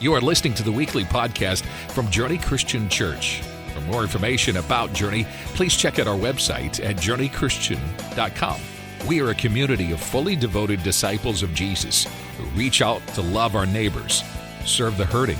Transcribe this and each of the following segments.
You are listening to the weekly podcast from Journey Christian Church. For more information about Journey, please check out our website at journeychristian.com. We are a community of fully devoted disciples of Jesus who reach out to love our neighbors, serve the hurting,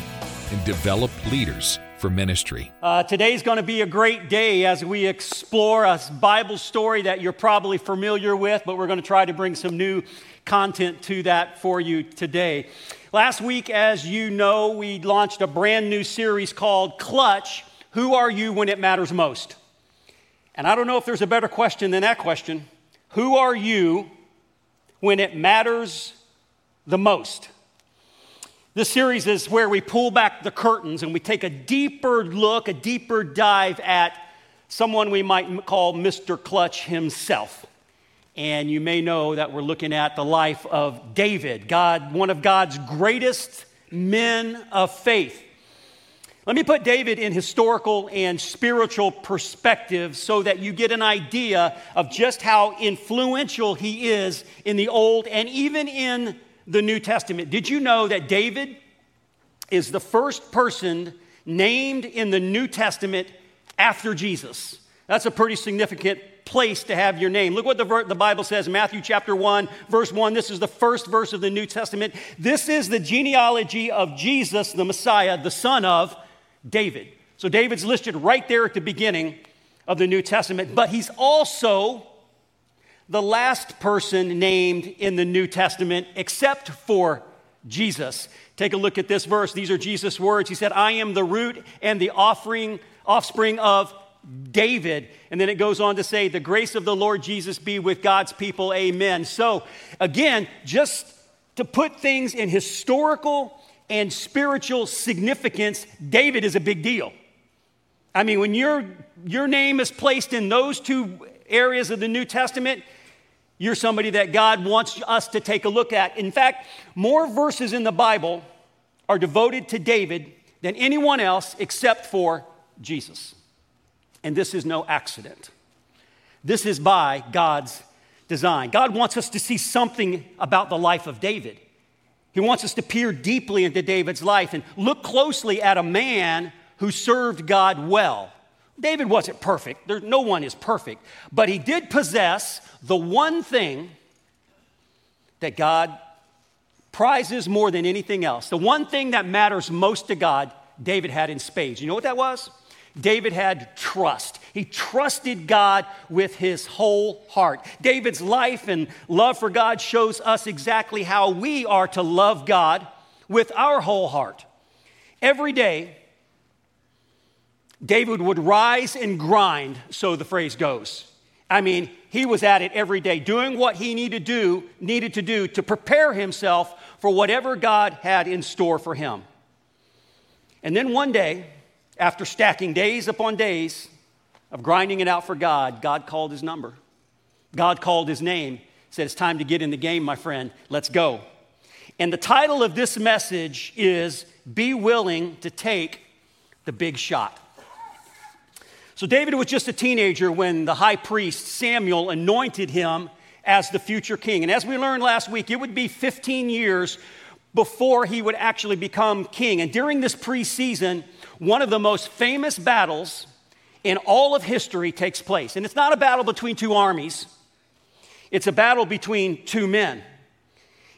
and develop leaders for ministry. Uh, today's going to be a great day as we explore a Bible story that you're probably familiar with, but we're going to try to bring some new content to that for you today. Last week, as you know, we launched a brand new series called Clutch Who Are You When It Matters Most? And I don't know if there's a better question than that question. Who are you when it matters the most? This series is where we pull back the curtains and we take a deeper look, a deeper dive at someone we might call Mr. Clutch himself. And you may know that we're looking at the life of David, God, one of God's greatest men of faith. Let me put David in historical and spiritual perspective so that you get an idea of just how influential he is in the Old and even in the New Testament. Did you know that David is the first person named in the New Testament after Jesus? That's a pretty significant place to have your name. Look what the, the, Bible says, Matthew chapter 1, verse 1. This is the first verse of the New Testament. This is the genealogy of Jesus, the Messiah, the son of David. So David's listed right there at the beginning of the New Testament, but he's also the last person named in the New Testament except for Jesus. Take a look at this verse. These are Jesus' words. He said, I am the root and the offering, offspring of David. And then it goes on to say, The grace of the Lord Jesus be with God's people. Amen. So, again, just to put things in historical and spiritual significance, David is a big deal. I mean, when your, your name is placed in those two areas of the New Testament, you're somebody that God wants us to take a look at. In fact, more verses in the Bible are devoted to David than anyone else except for Jesus. And this is no accident. This is by God's design. God wants us to see something about the life of David. He wants us to peer deeply into David's life and look closely at a man who served God well. David wasn't perfect. There, no one is perfect. But he did possess the one thing that God prizes more than anything else. The one thing that matters most to God, David had in spades. You know what that was? David had trust. He trusted God with his whole heart. David's life and love for God shows us exactly how we are to love God with our whole heart. Every day, David would rise and grind, so the phrase goes. I mean, he was at it every day, doing what he needed to do, needed to do to prepare himself for whatever God had in store for him. And then one day, after stacking days upon days of grinding it out for God, God called his number. God called his name, said, It's time to get in the game, my friend. Let's go. And the title of this message is Be Willing to Take the Big Shot. So, David was just a teenager when the high priest Samuel anointed him as the future king. And as we learned last week, it would be 15 years before he would actually become king. And during this preseason, one of the most famous battles in all of history takes place. And it's not a battle between two armies, it's a battle between two men.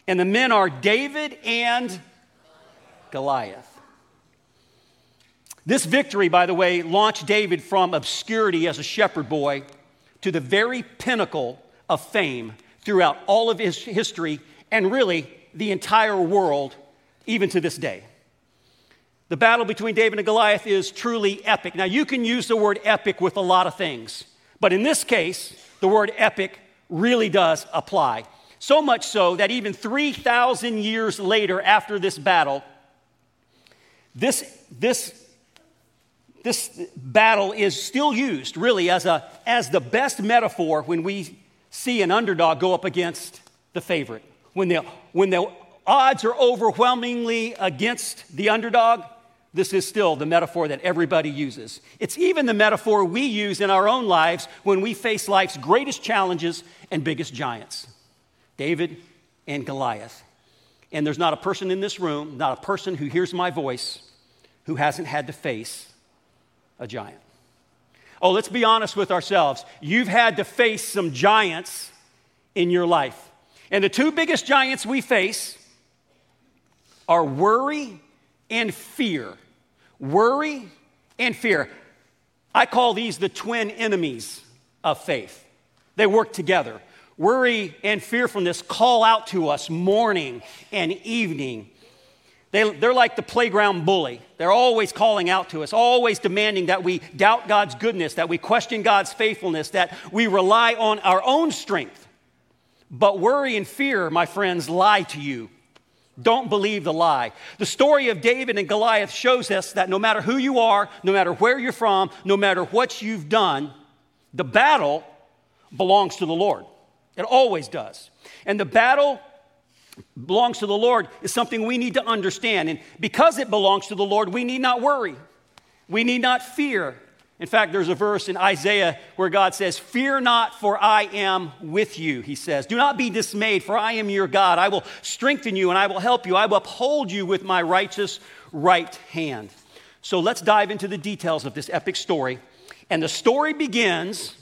And the men are David and Goliath. This victory, by the way, launched David from obscurity as a shepherd boy to the very pinnacle of fame throughout all of his history and really the entire world, even to this day. The battle between David and Goliath is truly epic. Now, you can use the word epic with a lot of things, but in this case, the word epic really does apply. So much so that even 3,000 years later, after this battle, this, this, this battle is still used really as, a, as the best metaphor when we see an underdog go up against the favorite. When the, when the odds are overwhelmingly against the underdog, this is still the metaphor that everybody uses. It's even the metaphor we use in our own lives when we face life's greatest challenges and biggest giants David and Goliath. And there's not a person in this room, not a person who hears my voice, who hasn't had to face a giant. Oh, let's be honest with ourselves. You've had to face some giants in your life. And the two biggest giants we face are worry and fear. Worry and fear. I call these the twin enemies of faith. They work together. Worry and fearfulness call out to us morning and evening. They, they're like the playground bully. They're always calling out to us, always demanding that we doubt God's goodness, that we question God's faithfulness, that we rely on our own strength. But worry and fear, my friends, lie to you. Don't believe the lie. The story of David and Goliath shows us that no matter who you are, no matter where you're from, no matter what you've done, the battle belongs to the Lord. It always does. And the battle belongs to the Lord is something we need to understand. And because it belongs to the Lord, we need not worry. We need not fear. In fact, there's a verse in Isaiah where God says, Fear not, for I am with you, he says. Do not be dismayed, for I am your God. I will strengthen you and I will help you. I will uphold you with my righteous right hand. So let's dive into the details of this epic story. And the story begins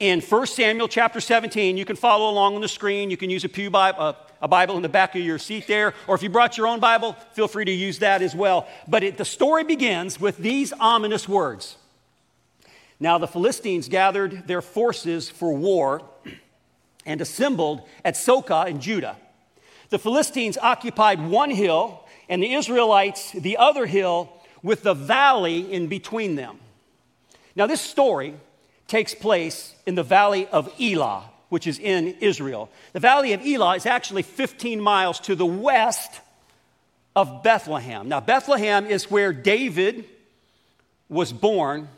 in 1 Samuel chapter 17. You can follow along on the screen. You can use a Pew Bible, uh, a Bible in the back of your seat there. Or if you brought your own Bible, feel free to use that as well. But it, the story begins with these ominous words. Now the Philistines gathered their forces for war and assembled at Socoh in Judah. The Philistines occupied one hill, and the Israelites the other hill, with the valley in between them. Now, this story takes place in the valley of Elah, which is in Israel. The valley of Elah is actually 15 miles to the west of Bethlehem. Now, Bethlehem is where David was born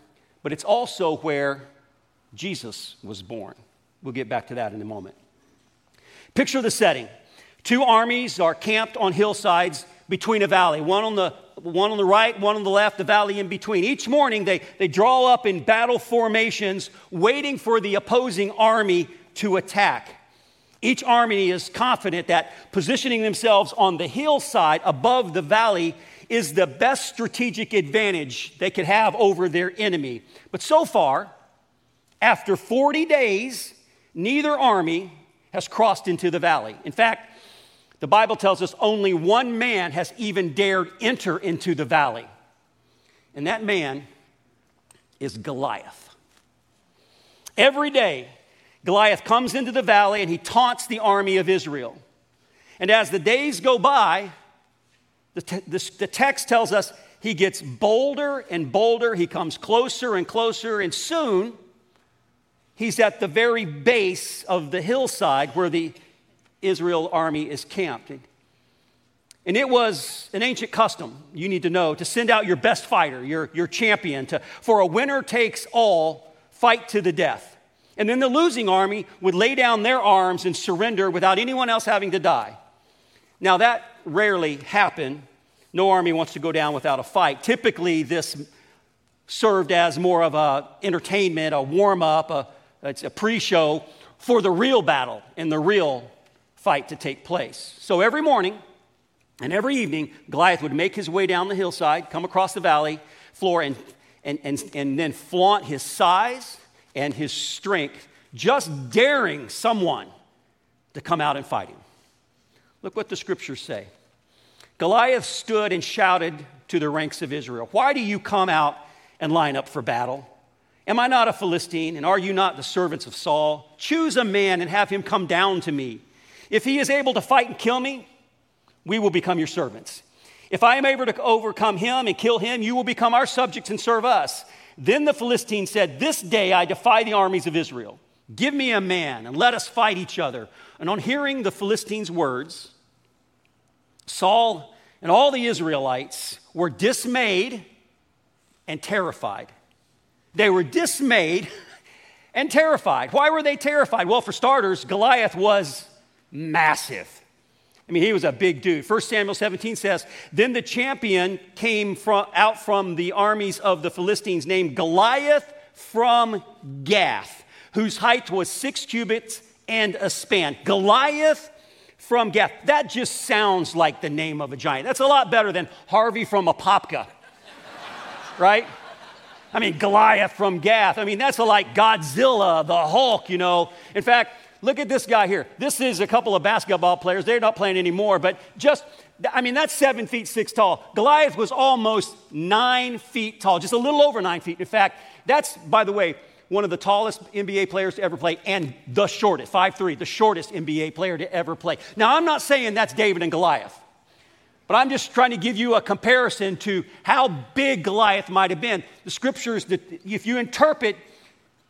but it's also where Jesus was born. We'll get back to that in a moment. Picture the setting. Two armies are camped on hillsides between a valley, one on the, one on the right, one on the left, the valley in between. Each morning, they, they draw up in battle formations, waiting for the opposing army to attack. Each army is confident that positioning themselves on the hillside above the valley is the best strategic advantage they could have over their enemy. But so far, after 40 days, neither army has crossed into the valley. In fact, the Bible tells us only one man has even dared enter into the valley. And that man is Goliath. Every day, Goliath comes into the valley and he taunts the army of Israel. And as the days go by, the, te- the, the text tells us he gets bolder and bolder. He comes closer and closer, and soon he's at the very base of the hillside where the Israel army is camped. And it was an ancient custom, you need to know, to send out your best fighter, your, your champion, to, for a winner takes all fight to the death. And then the losing army would lay down their arms and surrender without anyone else having to die. Now, that rarely happened. No army wants to go down without a fight. Typically, this served as more of a entertainment, a warm up, a, a pre-show for the real battle and the real fight to take place. So every morning and every evening, Goliath would make his way down the hillside, come across the valley floor, and, and, and, and then flaunt his size and his strength, just daring someone to come out and fight him. Look what the scriptures say. Goliath stood and shouted to the ranks of Israel, Why do you come out and line up for battle? Am I not a Philistine, and are you not the servants of Saul? Choose a man and have him come down to me. If he is able to fight and kill me, we will become your servants. If I am able to overcome him and kill him, you will become our subjects and serve us. Then the Philistine said, This day I defy the armies of Israel. Give me a man and let us fight each other. And on hearing the Philistines' words, Saul and all the Israelites were dismayed and terrified. They were dismayed and terrified. Why were they terrified? Well, for starters, Goliath was massive. I mean, he was a big dude. 1 Samuel 17 says, Then the champion came from, out from the armies of the Philistines named Goliath from Gath, whose height was six cubits and a span. Goliath from Gath. That just sounds like the name of a giant. That's a lot better than Harvey from Apopka, right? I mean, Goliath from Gath. I mean, that's like Godzilla, the Hulk, you know. In fact, look at this guy here. This is a couple of basketball players. They're not playing anymore, but just, I mean, that's seven feet six tall. Goliath was almost nine feet tall, just a little over nine feet. In fact, that's, by the way, one of the tallest NBA players to ever play and the shortest, 5'3, the shortest NBA player to ever play. Now, I'm not saying that's David and Goliath, but I'm just trying to give you a comparison to how big Goliath might have been. The scriptures, that if you interpret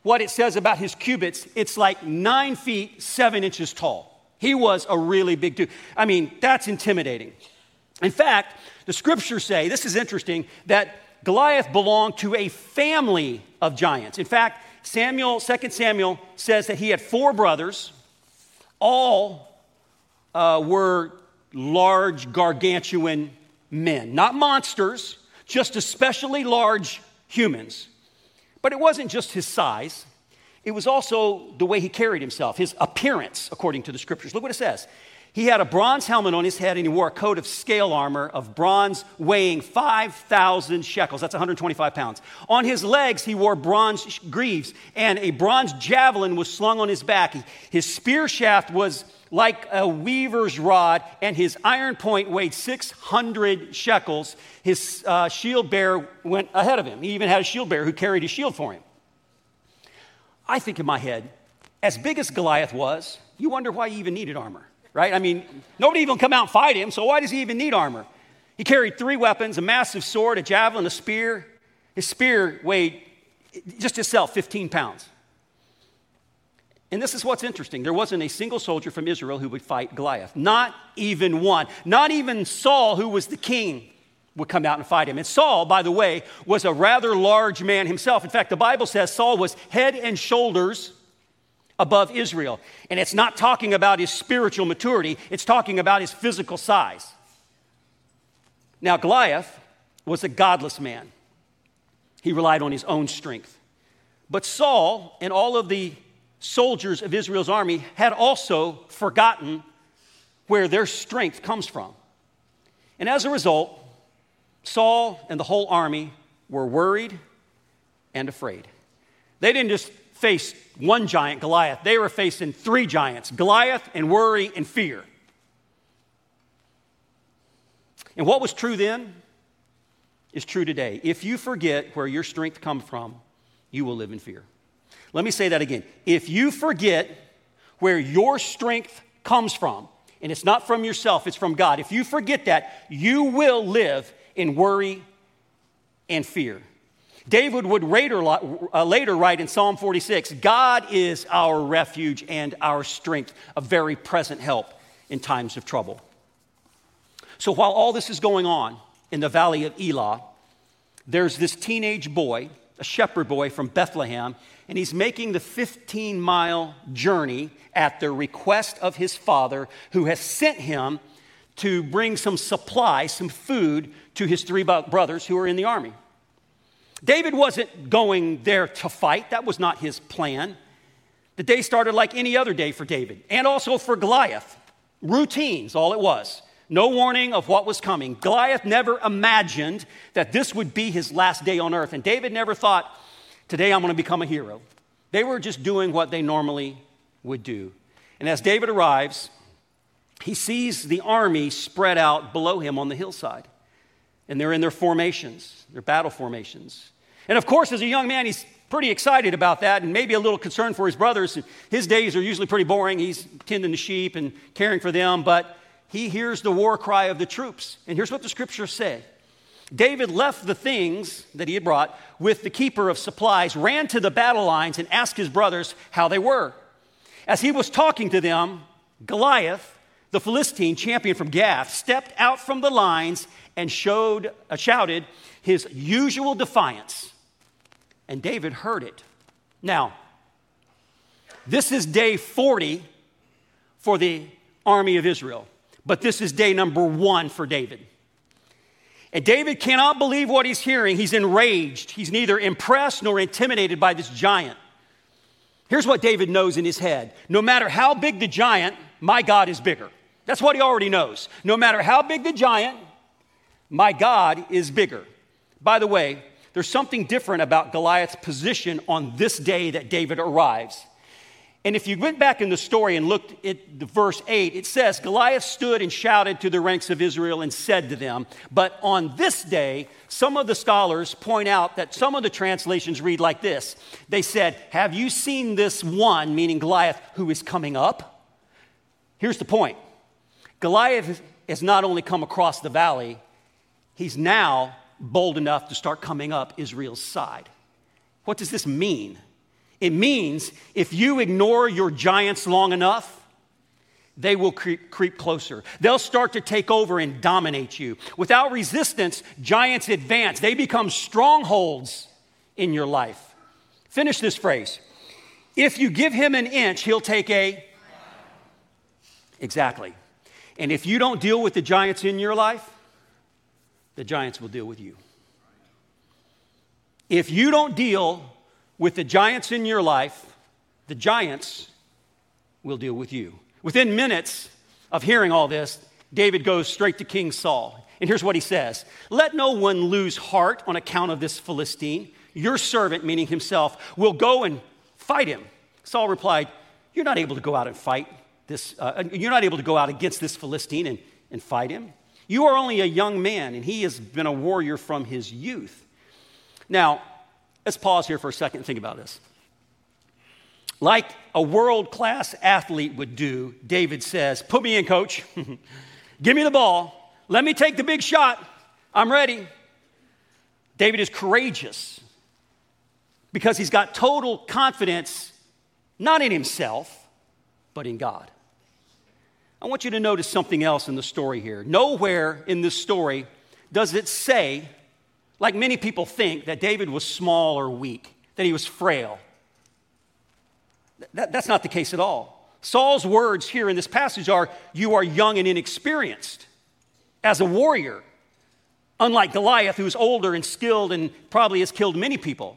what it says about his cubits, it's like nine feet, seven inches tall. He was a really big dude. I mean, that's intimidating. In fact, the scriptures say, this is interesting, that Goliath belonged to a family of giants. In fact, Samuel, 2 Samuel says that he had four brothers. All uh, were large, gargantuan men, not monsters, just especially large humans. But it wasn't just his size, it was also the way he carried himself, his appearance, according to the scriptures. Look what it says. He had a bronze helmet on his head and he wore a coat of scale armor of bronze weighing 5,000 shekels. That's 125 pounds. On his legs, he wore bronze greaves and a bronze javelin was slung on his back. His spear shaft was like a weaver's rod and his iron point weighed 600 shekels. His uh, shield bearer went ahead of him. He even had a shield bearer who carried his shield for him. I think in my head, as big as Goliath was, you wonder why he even needed armor right? I mean, nobody even come out and fight him, so why does he even need armor? He carried three weapons a massive sword, a javelin, a spear. His spear weighed just itself 15 pounds. And this is what's interesting. There wasn't a single soldier from Israel who would fight Goliath. Not even one. Not even Saul, who was the king, would come out and fight him. And Saul, by the way, was a rather large man himself. In fact, the Bible says Saul was head and shoulders above Israel. And it's not talking about his spiritual maturity, it's talking about his physical size. Now, Goliath was a godless man, he relied on his own strength. But Saul and all of the soldiers of Israel's army had also forgotten where their strength comes from. And as a result, Saul and the whole army were worried and afraid. They didn't just faced one giant, Goliath. They were facing three giants Goliath and worry and fear. And what was true then is true today. If you forget where your strength comes from, you will live in fear. Let me say that again. If you forget where your strength comes from, and it's not from yourself, it's from God, if you forget that, you will live in worry and fear. David would later, uh, later write in Psalm 46 God is our refuge and our strength, a very present help in times of trouble. So while all this is going on in the valley of Elah, there's this teenage boy, a shepherd boy from Bethlehem, and he's making the 15 mile journey at the request of his father, who has sent him to bring some supply, some food to his three brothers who are in the army. David wasn't going there to fight, that was not his plan. The day started like any other day for David, and also for Goliath. Routines, all it was. No warning of what was coming. Goliath never imagined that this would be his last day on earth, and David never thought, today I'm going to become a hero. They were just doing what they normally would do. And as David arrives, he sees the army spread out below him on the hillside. And they're in their formations, their battle formations. And of course, as a young man, he's pretty excited about that and maybe a little concerned for his brothers. His days are usually pretty boring. He's tending the sheep and caring for them, but he hears the war cry of the troops. And here's what the scriptures say David left the things that he had brought with the keeper of supplies, ran to the battle lines, and asked his brothers how they were. As he was talking to them, Goliath, the Philistine champion from Gath, stepped out from the lines and showed, uh, shouted his usual defiance and David heard it. Now, this is day 40 for the army of Israel, but this is day number one for David. And David cannot believe what he's hearing. He's enraged. He's neither impressed nor intimidated by this giant. Here's what David knows in his head no matter how big the giant, my God is bigger. That's what he already knows. No matter how big the giant, my God is bigger. By the way, there's something different about Goliath's position on this day that David arrives. And if you went back in the story and looked at the verse 8, it says, Goliath stood and shouted to the ranks of Israel and said to them, But on this day, some of the scholars point out that some of the translations read like this They said, Have you seen this one, meaning Goliath, who is coming up? Here's the point Goliath has not only come across the valley, he's now bold enough to start coming up Israel's side. What does this mean? It means if you ignore your giants long enough, they will creep, creep, closer. They'll start to take over and dominate you. Without resistance, giants advance. They become strongholds in your life. Finish this phrase. If you give him an inch, he'll take a. Exactly. And if you don't deal with the giants in your life, the giants will deal with you. If you don't deal with the giants in your life, the giants will deal with you. Within minutes of hearing all this, David goes straight to King Saul. And here's what he says Let no one lose heart on account of this Philistine. Your servant, meaning himself, will go and fight him. Saul replied, You're not able to go out and fight this, uh, you're not able to go out against this Philistine and, and fight him. You are only a young man, and he has been a warrior from his youth. Now, Let's pause here for a second and think about this. Like a world class athlete would do, David says, Put me in, coach. Give me the ball. Let me take the big shot. I'm ready. David is courageous because he's got total confidence not in himself, but in God. I want you to notice something else in the story here. Nowhere in this story does it say like many people think, that David was small or weak, that he was frail. That, that's not the case at all. Saul's words here in this passage are You are young and inexperienced as a warrior, unlike Goliath, who's older and skilled and probably has killed many people.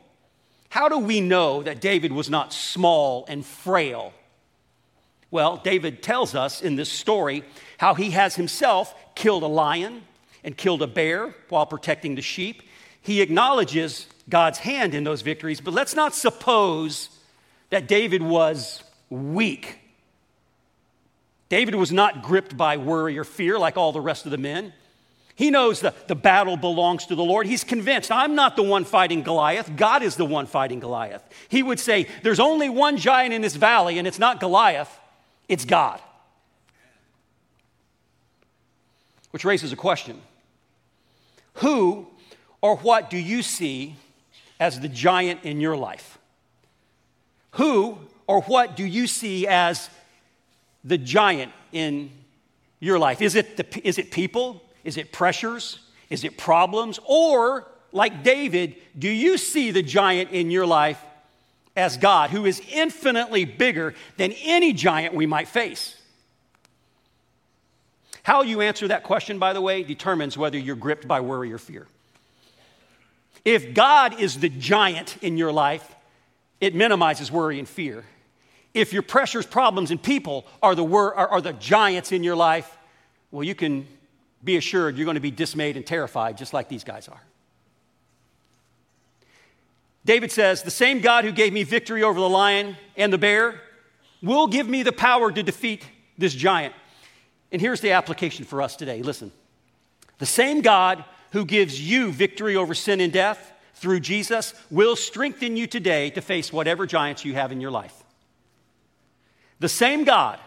How do we know that David was not small and frail? Well, David tells us in this story how he has himself killed a lion and killed a bear while protecting the sheep he acknowledges God's hand in those victories, but let's not suppose that David was weak. David was not gripped by worry or fear like all the rest of the men. He knows the, the battle belongs to the Lord. He's convinced, I'm not the one fighting Goliath. God is the one fighting Goliath. He would say, There's only one giant in this valley, and it's not Goliath, it's God. Which raises a question Who or what do you see as the giant in your life? Who or what do you see as the giant in your life? Is it, the, is it people? Is it pressures? Is it problems? Or, like David, do you see the giant in your life as God, who is infinitely bigger than any giant we might face? How you answer that question, by the way, determines whether you're gripped by worry or fear. If God is the giant in your life, it minimizes worry and fear. If your pressures, problems, and people are the, wor- are, are the giants in your life, well, you can be assured you're going to be dismayed and terrified, just like these guys are. David says, The same God who gave me victory over the lion and the bear will give me the power to defeat this giant. And here's the application for us today. Listen. The same God who gives you victory over sin and death through Jesus will strengthen you today to face whatever giants you have in your life. The same God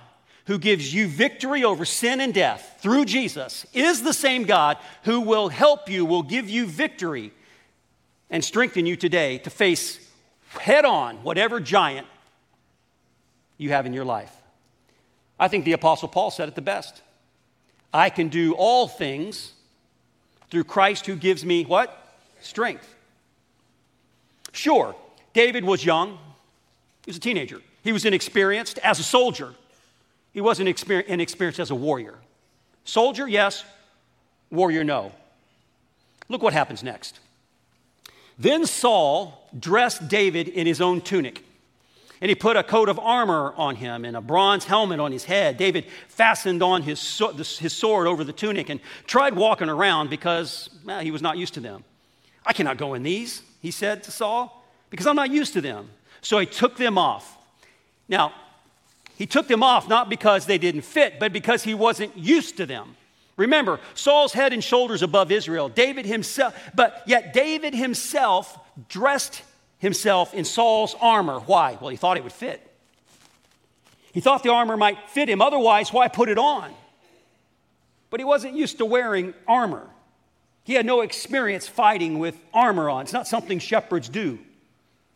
who gives you victory over sin and death through Jesus is the same God who will help you, will give you victory and strengthen you today to face head on whatever giant you have in your life. I think the Apostle Paul said it the best I can do all things through Christ who gives me what? Strength. Sure, David was young. He was a teenager. He was inexperienced as a soldier. He wasn't inexperienced as a warrior. Soldier, yes. Warrior, no. Look what happens next. Then Saul dressed David in his own tunic And he put a coat of armor on him and a bronze helmet on his head. David fastened on his, his sword over the tunic and tried walking around because well, he was not used to them. I cannot go in these, he said to Saul, because I'm not used to them. So he took them off. Now, he took them off not because they didn't fit, but because he wasn't used to them. Remember, Saul's head and shoulders above Israel. David himself, but yet David himself dressed himself in Saul's armor. Why? Well, he thought it would fit. He thought the armor might fit him. Otherwise, why put it on? But he wasn't used to wearing armor. He had no experience fighting with armor on. It's not something shepherds do.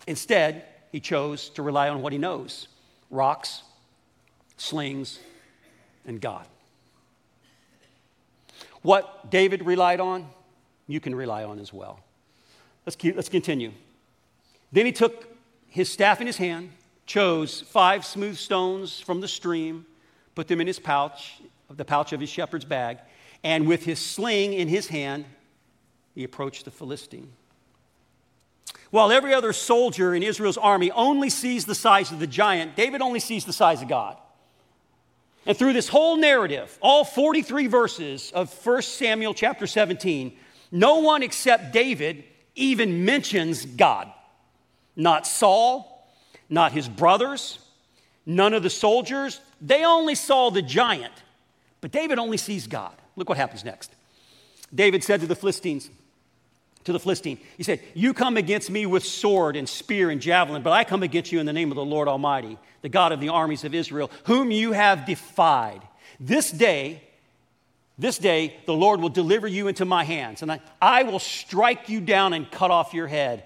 Instead, he chose to rely on what he knows rocks, slings, and God. What David relied on, you can rely on as well. Let's, keep, let's continue. Then he took his staff in his hand, chose five smooth stones from the stream, put them in his pouch, the pouch of his shepherd's bag, and with his sling in his hand, he approached the Philistine. While every other soldier in Israel's army only sees the size of the giant, David only sees the size of God. And through this whole narrative, all 43 verses of 1 Samuel chapter 17, no one except David even mentions God. Not Saul, not his brothers, none of the soldiers. They only saw the giant, but David only sees God. Look what happens next. David said to the Philistines, to the Philistine, he said, You come against me with sword and spear and javelin, but I come against you in the name of the Lord Almighty, the God of the armies of Israel, whom you have defied. This day, this day, the Lord will deliver you into my hands, and I, I will strike you down and cut off your head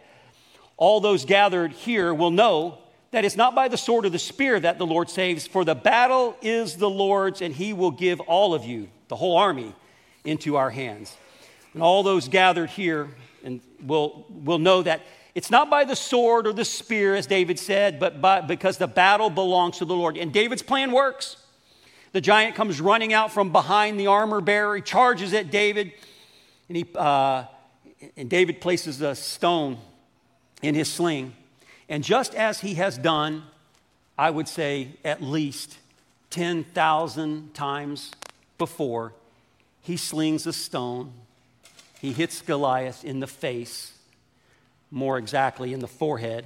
all those gathered here will know that it's not by the sword or the spear that the Lord saves, for the battle is the Lord's, and he will give all of you, the whole army, into our hands. And all those gathered here and we'll, we'll know that it's not by the sword or the spear, as David said, but by, because the battle belongs to the Lord. And David's plan works. The giant comes running out from behind the armor bearer. He charges at David, and, he, uh, and David places a stone in his sling. And just as he has done, I would say at least 10,000 times before, he slings a stone. He hits Goliath in the face, more exactly in the forehead,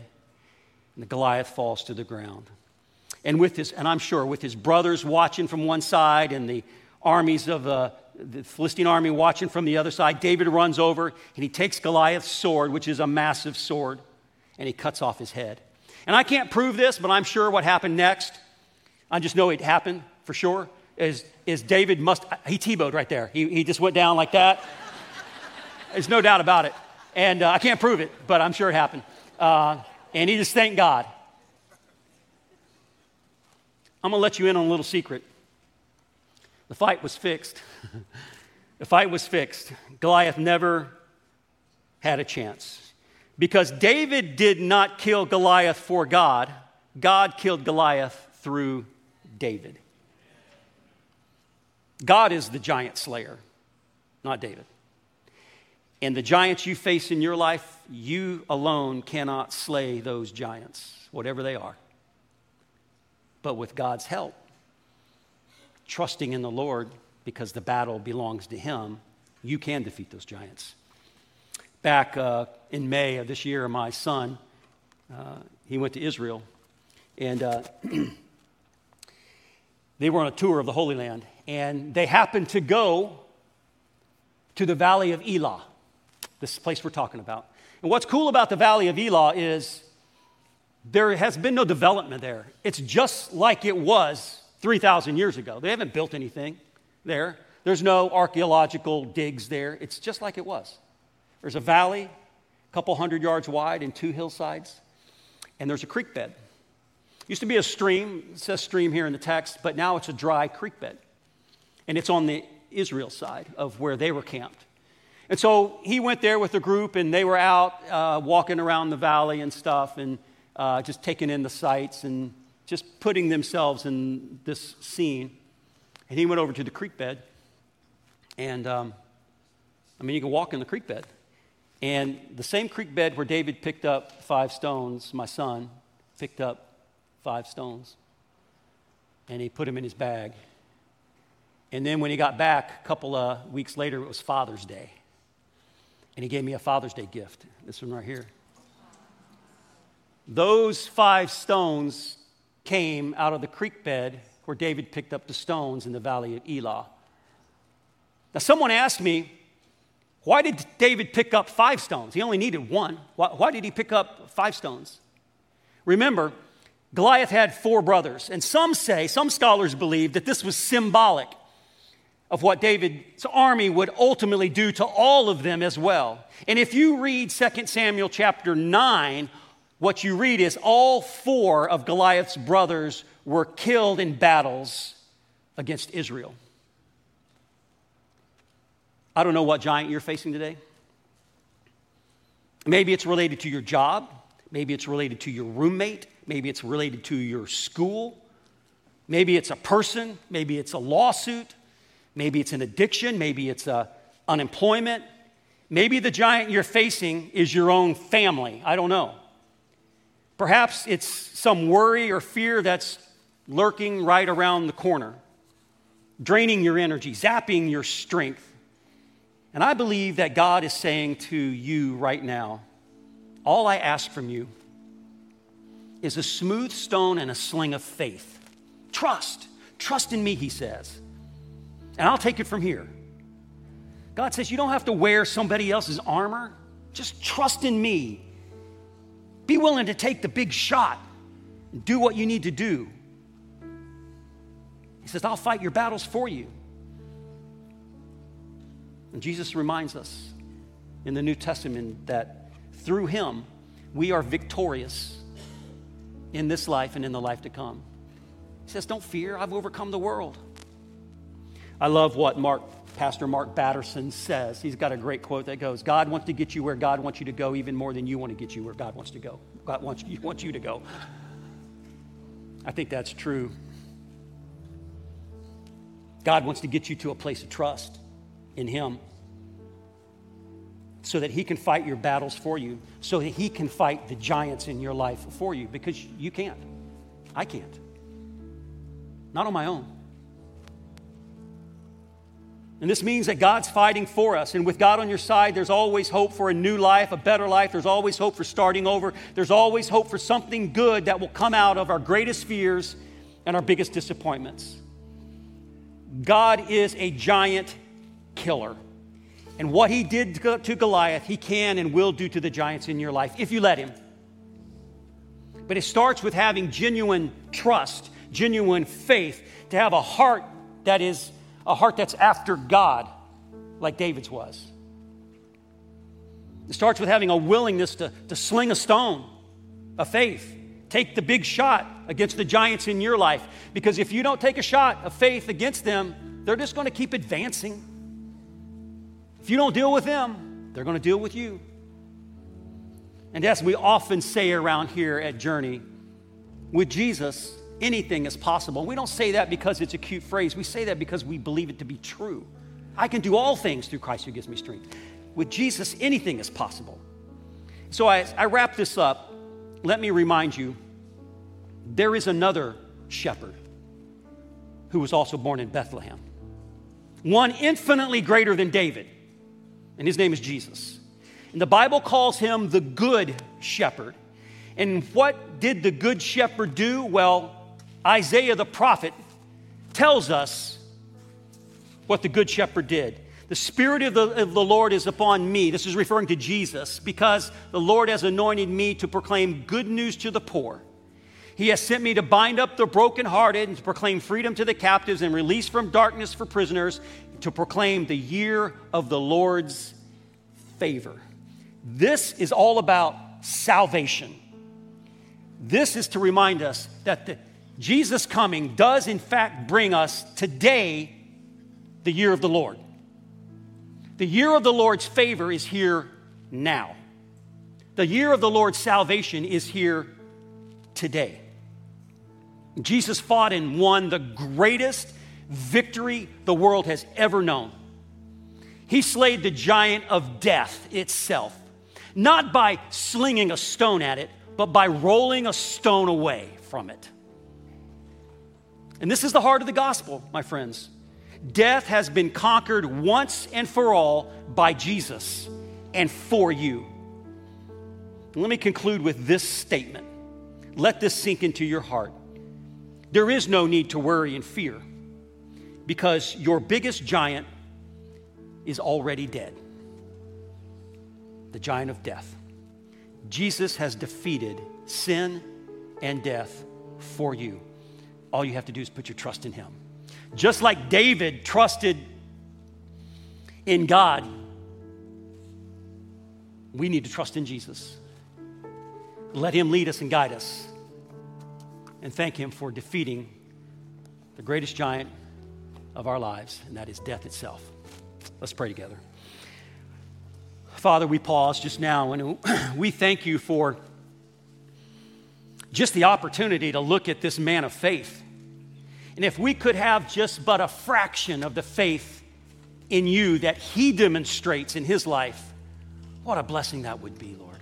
and the Goliath falls to the ground. And with his, and I'm sure with his brothers watching from one side and the armies of uh, the Philistine army watching from the other side. David runs over and he takes Goliath's sword, which is a massive sword, and he cuts off his head. And I can't prove this, but I'm sure what happened next, I just know it happened for sure, is, is David must, he Tebowed right there. He, he just went down like that. There's no doubt about it. And uh, I can't prove it, but I'm sure it happened. Uh, and he just thanked God. I'm going to let you in on a little secret. The fight was fixed. the fight was fixed. Goliath never had a chance. Because David did not kill Goliath for God, God killed Goliath through David. God is the giant slayer, not David. And the giants you face in your life, you alone cannot slay those giants, whatever they are. But with God's help, trusting in the Lord because the battle belongs to Him, you can defeat those giants. Back uh, in May of this year, my son, uh, he went to Israel, and uh, they were on a tour of the Holy Land, and they happened to go to the Valley of Elah, this place we're talking about. And what's cool about the Valley of Elah is there has been no development there. It's just like it was 3,000 years ago. They haven't built anything there. There's no archaeological digs there. It's just like it was. There's a valley, a couple hundred yards wide, and two hillsides, and there's a creek bed. Used to be a stream, it says stream here in the text, but now it's a dry creek bed. And it's on the Israel side of where they were camped. And so he went there with a group, and they were out uh, walking around the valley and stuff, and uh, just taking in the sights and just putting themselves in this scene. And he went over to the creek bed. And um, I mean, you can walk in the creek bed. And the same creek bed where David picked up five stones, my son picked up five stones. And he put them in his bag. And then when he got back, a couple of weeks later, it was Father's Day. And he gave me a Father's Day gift. This one right here. Those five stones came out of the creek bed where David picked up the stones in the valley of Elah. Now, someone asked me, why did David pick up five stones? He only needed one. Why, why, did he pick up five stones? Remember, Goliath had four brothers, and some say, some scholars believe that this was symbolic of what David's army would ultimately do to all of them as well. And if you read 2 Samuel chapter 9, what you read is all four of Goliath's brothers were killed in battles against Israel. I don't know what giant you're facing today. Maybe it's related to your job. Maybe it's related to your roommate. Maybe it's related to your school. Maybe it's a person. Maybe it's a lawsuit. Maybe it's an addiction. Maybe it's a unemployment. Maybe the giant you're facing is your own family. I don't know. Perhaps it's some worry or fear that's lurking right around the corner, draining your energy, zapping your strength. And I believe that God is saying to you right now, all I ask from you is a smooth stone and a sling of faith. Trust. Trust in me, he says. And I'll take it from here. God says you don't have to wear somebody else's armor. Just trust in me. Be willing to take the big shot and do what you need to do. He says, I'll fight your battles for you. And Jesus reminds us in the New Testament that through him we are victorious in this life and in the life to come. He says, Don't fear, I've overcome the world. I love what Mark, Pastor Mark Batterson says. He's got a great quote that goes, God wants to get you where God wants you to go even more than you want to get you where God wants to go. God wants you, wants you to go. I think that's true. God wants to get you to a place of trust in Him so that He can fight your battles for you, so that He can fight the giants in your life for you because you can't. I can't. Not on my own. And this means that God's fighting for us. And with God on your side, there's always hope for a new life, a better life. There's always hope for starting over. There's always hope for something good that will come out of our greatest fears and our biggest disappointments. God is a giant killer. And what he did to Goliath, he can and will do to the giants in your life if you let him. But it starts with having genuine trust, genuine faith, to have a heart that is a heart that's after God, like David's was. It starts with having a willingness to, to sling a stone, a faith. Take the big shot against the giants in your life. Because if you don't take a shot of faith against them, they're just going to keep advancing. If you don't deal with them, they're going to deal with you. And as we often say around here at Journey, with Jesus, anything is possible. We don't say that because it's a cute phrase. We say that because we believe it to be true. I can do all things through Christ who gives me strength. With Jesus, anything is possible. So I, I wrap this up. Let me remind you there is another shepherd who was also born in Bethlehem, one infinitely greater than David, and his name is Jesus. And the Bible calls him the good shepherd. And what did the good shepherd do? Well, Isaiah the prophet tells us what the Good Shepherd did. The Spirit of the, of the, Lord is upon me. This is referring to Jesus, because the Lord has anointed me to proclaim good news to the poor. He has sent me to bind up the brokenhearted and to proclaim freedom to the captives and release from darkness for prisoners, to proclaim the year of the Lord's favor. This is all about salvation. This is to remind us that the Jesus coming does, in fact, bring us today the year of the Lord. The year of the Lord's favor is here now. The year of the Lord's salvation is here today. Jesus fought and won the greatest victory the world has ever known. He slayed the giant of death itself, not by slinging a stone at it, but by rolling a stone away from it. And this is the heart of the gospel, my friends. Death has been conquered once and for all by Jesus and for you. Let me conclude with this statement. Let this sink into your heart. There is no need to worry and fear because your biggest giant is already dead the giant of death. Jesus has defeated sin and death for you. All you have to do is put your trust in Him. Just like David trusted in God, we need to trust in Jesus. Let Him lead us and guide us. And thank Him for defeating the greatest giant of our lives, and that is death itself. Let's pray together. Father, we pause just now and we thank you for just the opportunity to look at this man of faith. And if we could have just but a fraction of the faith in you that he demonstrates in his life, what a blessing that would be, Lord.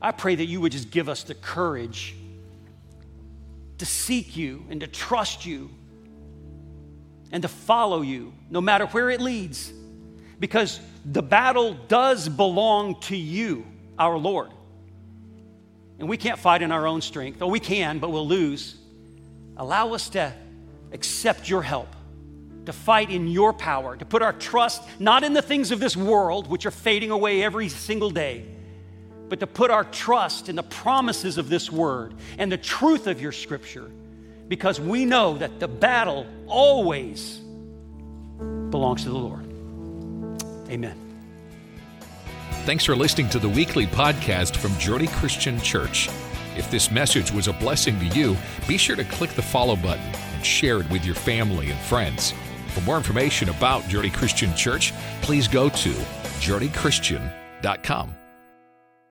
I pray that you would just give us the courage to seek you and to trust you and to follow you no matter where it leads because the battle does belong to you, our Lord. And we can't fight in our own strength, or we can, but we'll lose. Allow us to accept your help, to fight in your power, to put our trust not in the things of this world, which are fading away every single day, but to put our trust in the promises of this word and the truth of your scripture, because we know that the battle always belongs to the Lord. Amen. Thanks for listening to the weekly podcast from Journey Christian Church. If this message was a blessing to you, be sure to click the follow button and share it with your family and friends. For more information about Journey Christian Church, please go to journeychristian.com.